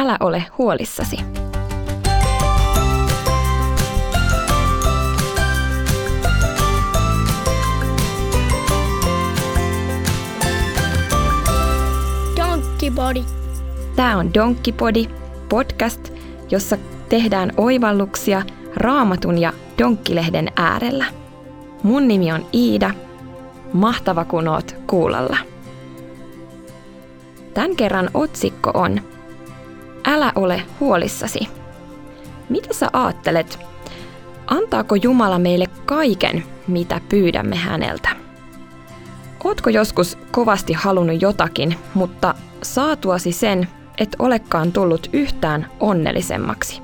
Älä ole huolissasi. Donkkipodi. Tämä on Donkkipodi, podcast, jossa tehdään oivalluksia raamatun ja donkkilehden äärellä. Mun nimi on Iida. Mahtava kun oot kuulolla. Tämän kerran otsikko on Älä ole huolissasi. Mitä sä ajattelet? Antaako Jumala meille kaiken, mitä pyydämme häneltä? Ootko joskus kovasti halunnut jotakin, mutta saatuasi sen, et olekaan tullut yhtään onnellisemmaksi?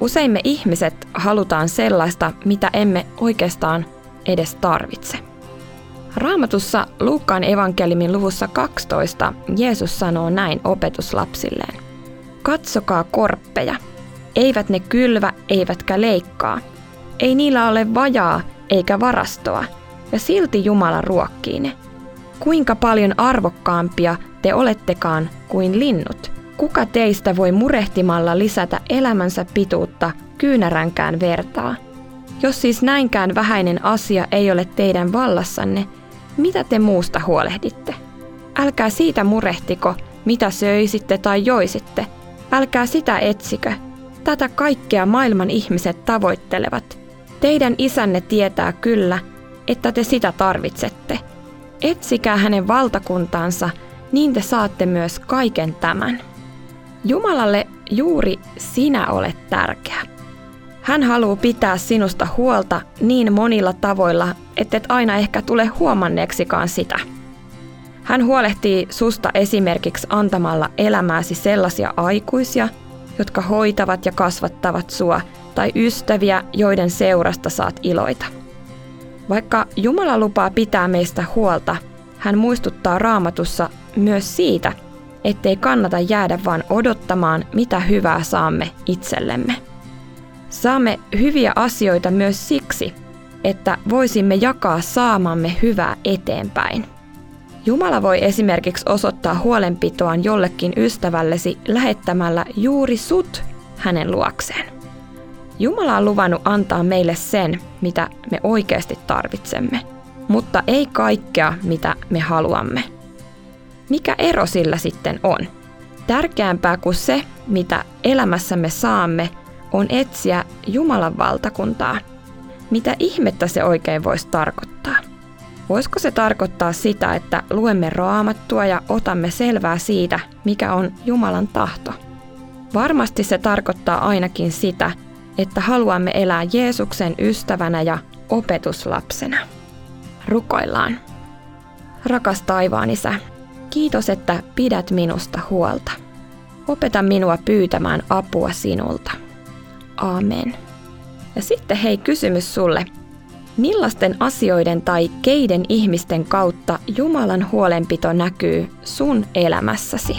Usein me ihmiset halutaan sellaista, mitä emme oikeastaan edes tarvitse. Raamatussa Luukkaan evankeliumin luvussa 12 Jeesus sanoo näin opetuslapsilleen. Katsokaa korppeja. Eivät ne kylvä eivätkä leikkaa. Ei niillä ole vajaa eikä varastoa, ja silti Jumala ruokkii ne. Kuinka paljon arvokkaampia te olettekaan kuin linnut? Kuka teistä voi murehtimalla lisätä elämänsä pituutta kyynäränkään vertaa? Jos siis näinkään vähäinen asia ei ole teidän vallassanne, mitä te muusta huolehditte? Älkää siitä murehtiko, mitä söisitte tai joisitte. Älkää sitä etsikö. Tätä kaikkea maailman ihmiset tavoittelevat. Teidän isänne tietää kyllä, että te sitä tarvitsette. Etsikää hänen valtakuntaansa, niin te saatte myös kaiken tämän. Jumalalle juuri sinä olet tärkeä. Hän haluaa pitää sinusta huolta niin monilla tavoilla, et aina ehkä tule huomanneeksikaan sitä. Hän huolehtii susta esimerkiksi antamalla elämääsi sellaisia aikuisia, jotka hoitavat ja kasvattavat sua, tai ystäviä, joiden seurasta saat iloita. Vaikka Jumala lupaa pitää meistä huolta, hän muistuttaa raamatussa myös siitä, ettei kannata jäädä vain odottamaan, mitä hyvää saamme itsellemme. Saamme hyviä asioita myös siksi, että voisimme jakaa saamamme hyvää eteenpäin. Jumala voi esimerkiksi osoittaa huolenpitoaan jollekin ystävällesi lähettämällä juuri sut hänen luokseen. Jumala on luvannut antaa meille sen, mitä me oikeasti tarvitsemme, mutta ei kaikkea, mitä me haluamme. Mikä ero sillä sitten on? Tärkeämpää kuin se, mitä elämässämme saamme, on etsiä Jumalan valtakuntaa. Mitä ihmettä se oikein voisi tarkoittaa? Voisiko se tarkoittaa sitä, että luemme raamattua ja otamme selvää siitä, mikä on Jumalan tahto? Varmasti se tarkoittaa ainakin sitä, että haluamme elää Jeesuksen ystävänä ja opetuslapsena. Rukoillaan. Rakas taivaan isä, kiitos, että pidät minusta huolta. Opeta minua pyytämään apua sinulta. Amen. Ja sitten hei kysymys sulle. Millaisten asioiden tai keiden ihmisten kautta Jumalan huolenpito näkyy sun elämässäsi?